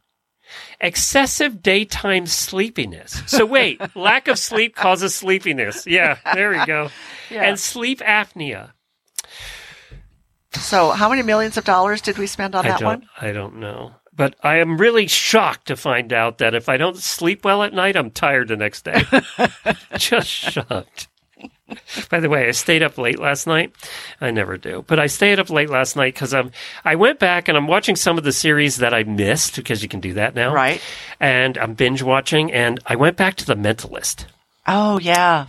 Excessive daytime sleepiness. So wait, lack of sleep causes sleepiness. Yeah, there we go. Yeah. And sleep apnea. So, how many millions of dollars did we spend on I that one? I don't know. But I am really shocked to find out that if I don't sleep well at night, I'm tired the next day. Just shocked. By the way, I stayed up late last night. I never do, but I stayed up late last night because I'm. I went back and I'm watching some of the series that I missed because you can do that now, Right. And I'm binge watching, and I went back to The Mentalist, Oh, yeah,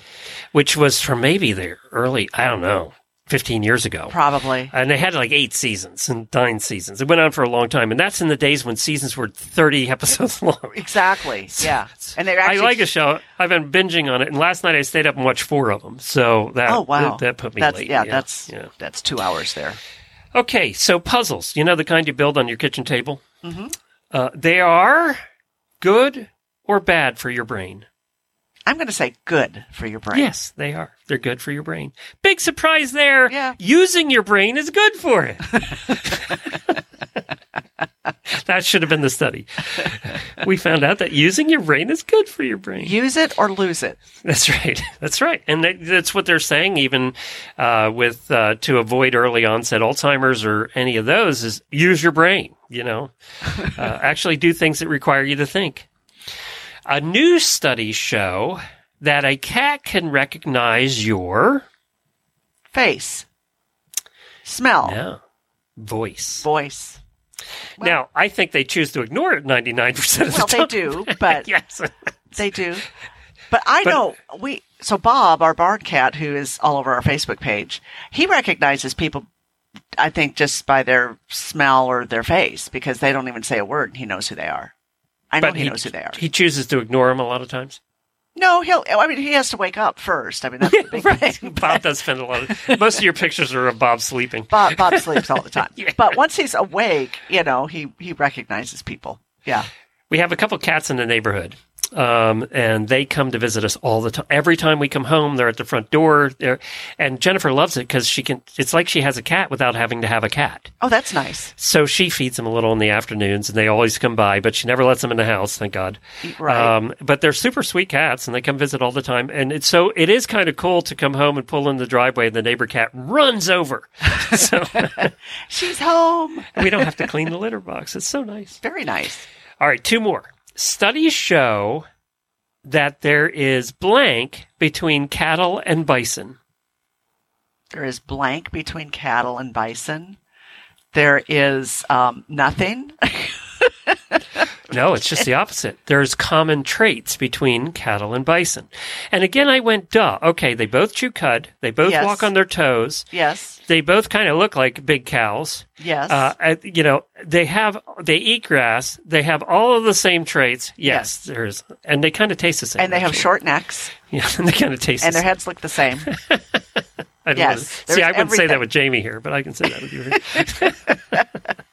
which was from maybe the early, I don't know, 15 years ago. probably. And they had like eight seasons and nine seasons. It went on for a long time. And that's in the days when seasons were 30 episodes long. Exactly. Yeah. And they're I like a show. I've been binging on it. And last night I stayed up and watched four of them. So that, Oh wow. that, that put me that's, late. Yeah, that's yeah. that's two hours there. Okay. So puzzles, you know, the kind you build on your kitchen table? Mm-hmm. Uh, they are good or bad for your brain. I'm going to say good for your brain. Yes, they are. They're good for your brain. Big surprise there. Yeah. Using your brain is good for it. that should have been the study. We found out that using your brain is good for your brain. Use it or lose it. That's right. That's right. And that's what they're saying, even uh, with uh, to avoid early onset Alzheimer's or any of those, is use your brain. You know, uh, actually do things that require you to think. A new studies show that a cat can recognize your Face. Smell. no, voice. Voice. now, I think they choose to ignore it 99% of the time. Well, they do, but yes. they do. But I But- know we. So Bob, our barn cat, who is all over our Facebook page, he recognizes people I think just by their smell or their face, because they don't even say a word, and he knows who they are. I know But he, knows who they are. He chooses to ignore them a lot of times. No, he'll. I mean, he has to wake up first. I mean, that's the big thing. Bob does spend a lot of. Most of your pictures are of Bob sleeping. Bob, Bob sleeps all the time, Yeah. but once he's awake, you know, he he recognizes people. Yeah. We have a couple cats in the neighborhood, um, and they come to visit us all the time. Every time we come home, they're at the front door. They're, and Jennifer loves it because she can. It's like she has a cat without having to have a cat. Oh, that's nice. So she feeds them a little in the afternoons, and they always come by, but she never lets them in the house. Thank God. Right. Um, but they're super sweet cats, and they come visit all the time. And it's so it is kind of cool to come home and pull in the driveway, and the neighbor cat runs over. so She's home. we don't have to clean the litter box. It's so nice. Very nice. All right, two more. Studies show that there is blank between cattle and bison. There is blank between cattle and bison. There is um, nothing. No, it's just the opposite. There's common traits between cattle and bison. And again, I went, duh. Okay, they both chew cud. They both Yes. walk on their toes. yes. They both kind of look like big cows. Yes. Uh, you know, they have, they eat grass. They have all of the same traits. Yes, there's, and they kind of taste the same. and they have short necks, Yeah, and they kind of taste and the their heads look the same. I yes. See, I wouldn't say that with Jamie here, but I can say that with you.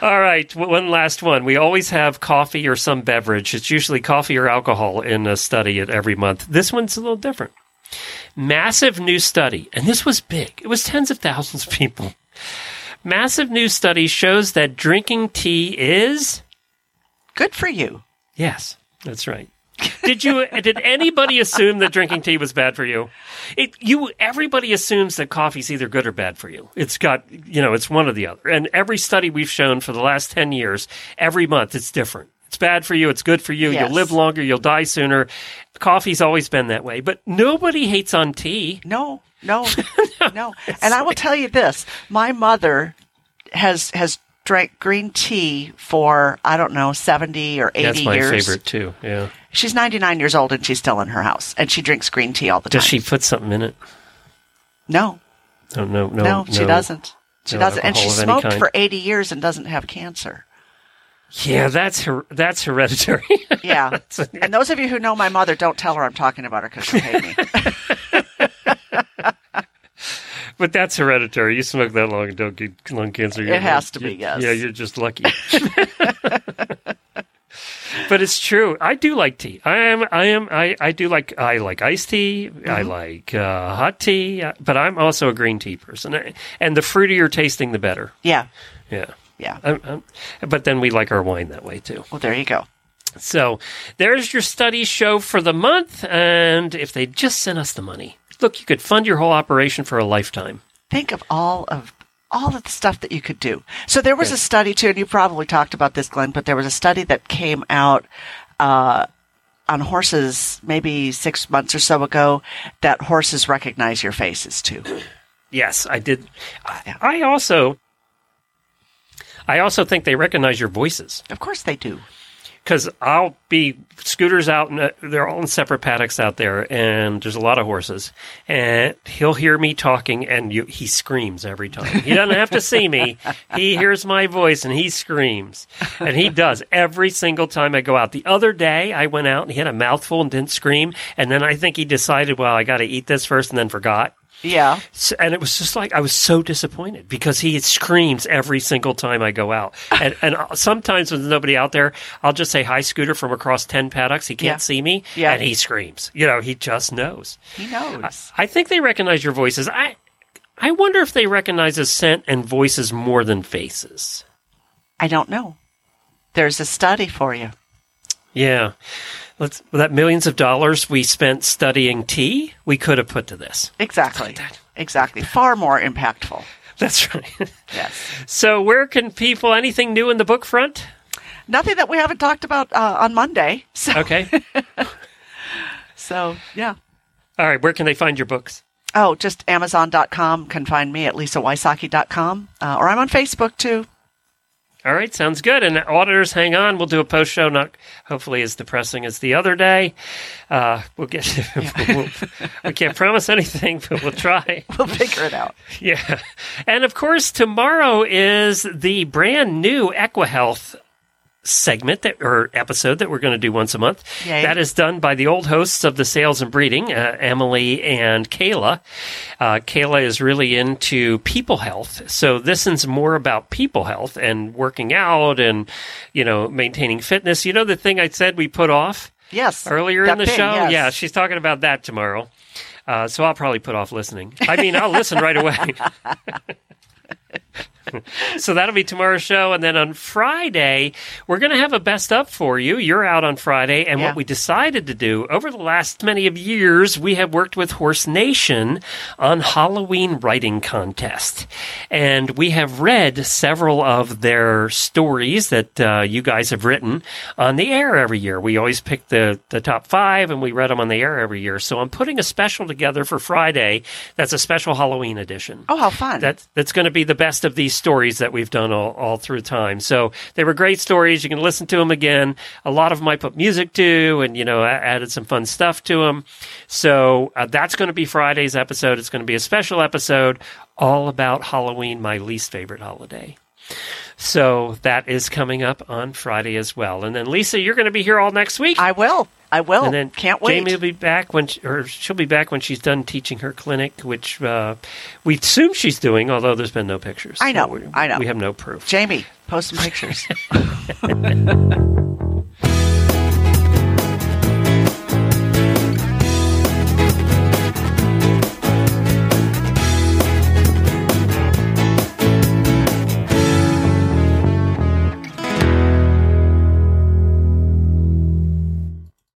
All right, one last one. We always have coffee or some beverage. It's usually coffee or alcohol in a study at every month. This one's a little different. Massive new study, and this was big. It was tens of thousands of people. Massive new study shows that drinking tea is Good for you. yes, that's right. Did you did anybody assume that drinking tea was bad for you? It you everybody assumes that coffee's either good or bad for you. It's got you know, it's one or the other. And every study we've shown for the last 10 years, every month it's different. It's bad for you, it's good for you, Yes. you'll live longer, you'll die sooner. Coffee's always been that way, but nobody hates on tea. No, no, no. And I will tell you this: my mother has has drank green tea for I don't know seventy or eighty That's my years. favorite too. Yeah. She's ninety nine years old and she's still in her house, and she drinks green tea all the time. Does she put something in it? No, Oh, no, no, no, she doesn't. She no doesn't, and she alcohol of any smoked for eighty years and doesn't have cancer. Yeah, that's her, that's hereditary. Yeah. and those of you who know my mother, don't tell her I'm talking about her because she'll hate me. But that's hereditary. You smoke that long and don't get lung cancer. you're- It has to be, yes. Yeah, you're just lucky. but it's true. I do like tea. I am. I am. I, I do like. I like iced tea. Mm-hmm. I like uh, hot tea. uh, But I'm also a green tea person. And the fruitier tasting, the better. yeah. Yeah. Yeah. I'm, I'm, but then we like our wine that way too. Well, there you go. So there's your study show for the month. And if they just sent us the money, look, you could fund your whole operation for a lifetime. think of all of all of the stuff that you could do. So there was a study too, and you probably talked about this, Glenn, but there was a study that came out uh, on horses maybe six months or so ago that horses recognize your faces too. Yes, I did. I, I also, I also think they recognize your voices Of course they do. Because I'll be scooters out, and they're all in separate paddocks out there, and there's a lot of horses, and he'll hear me talking, and you, he screams every time. He doesn't have to see me; he hears my voice, and he screams, and he does every single time I go out. The other day, I went out and he had a mouthful and didn't scream, and then I think he decided, well, I got to eat this first, and then forgot. Yeah. S- and it was just like I was so disappointed because he screams every single time I go out, and and uh, sometimes when there's nobody out there, I'll just say hi, Scooter, from across ten paddocks. He can't Yeah. see me, Yeah. and he screams. You know, he just knows. He knows. I think they recognize your voices. I I wonder if they recognize a scent and voices more than faces. I don't know. There's a study for you. Yeah. Let's that millions of dollars we spent studying tea, we could have put to this. Exactly. Exactly. Far more impactful. That's right. Yes. so, where can people? Anything new in the book front? Nothing that we haven't talked about uh, on Monday. So, Okay. so yeah. All right. Where can they find your books? Oh, just Amazon.com can find me at LisaWysocki.com. Uh, or I'm on Facebook too. All right, sounds good. And auditors, hang on. We'll do a post show, not hopefully as depressing as the other day. Uh, we'll get. we'll, we can't promise anything, but we'll try. We'll figure it out. Yeah, and of course, tomorrow is the brand new EquiHealth segment that or episode that we're going to do once a month. Yay. That is done by the old hosts of the Sales and Breeding, uh, Emily and Kayla. Uh, Kayla is really into people health, so this is more about people health and working out and you know maintaining fitness. You know the thing I said we put off Yes. earlier in the pin, show. yes. Yeah, she's talking about that tomorrow. Uh, so I'll probably put off listening. I mean, I'll listen right away. so that'll be tomorrow's show. And then on Friday, we're going to have a best up for you. You're out on Friday. And Yeah. what we decided to do over the last many of years, we have worked with Horse Nation on Halloween writing contest. And we have read several of their stories that uh, you guys have written on the air every year. We always pick the, the top five and we read them on the air every year. So I'm putting a special together for Friday that's a special Halloween edition Oh, how fun. that that's going to be the best of these stories that we've done all, all through time. So they were great stories. You can listen to them again. A lot of them I put music to, and you know, I added some fun stuff to them. So uh, that's going to be Friday's episode. It's going to be a special episode all about Halloween, my least favorite holiday. So that is coming up on Friday as well. And then Lisa, you're going to be here all next week. I will. I will. And then Can't wait. Jamie will be back when, she, or she'll be back when she's done teaching her clinic, which uh, we assume she's doing, although there's been no pictures. I know, So I know. We have no proof. Jamie, post some pictures.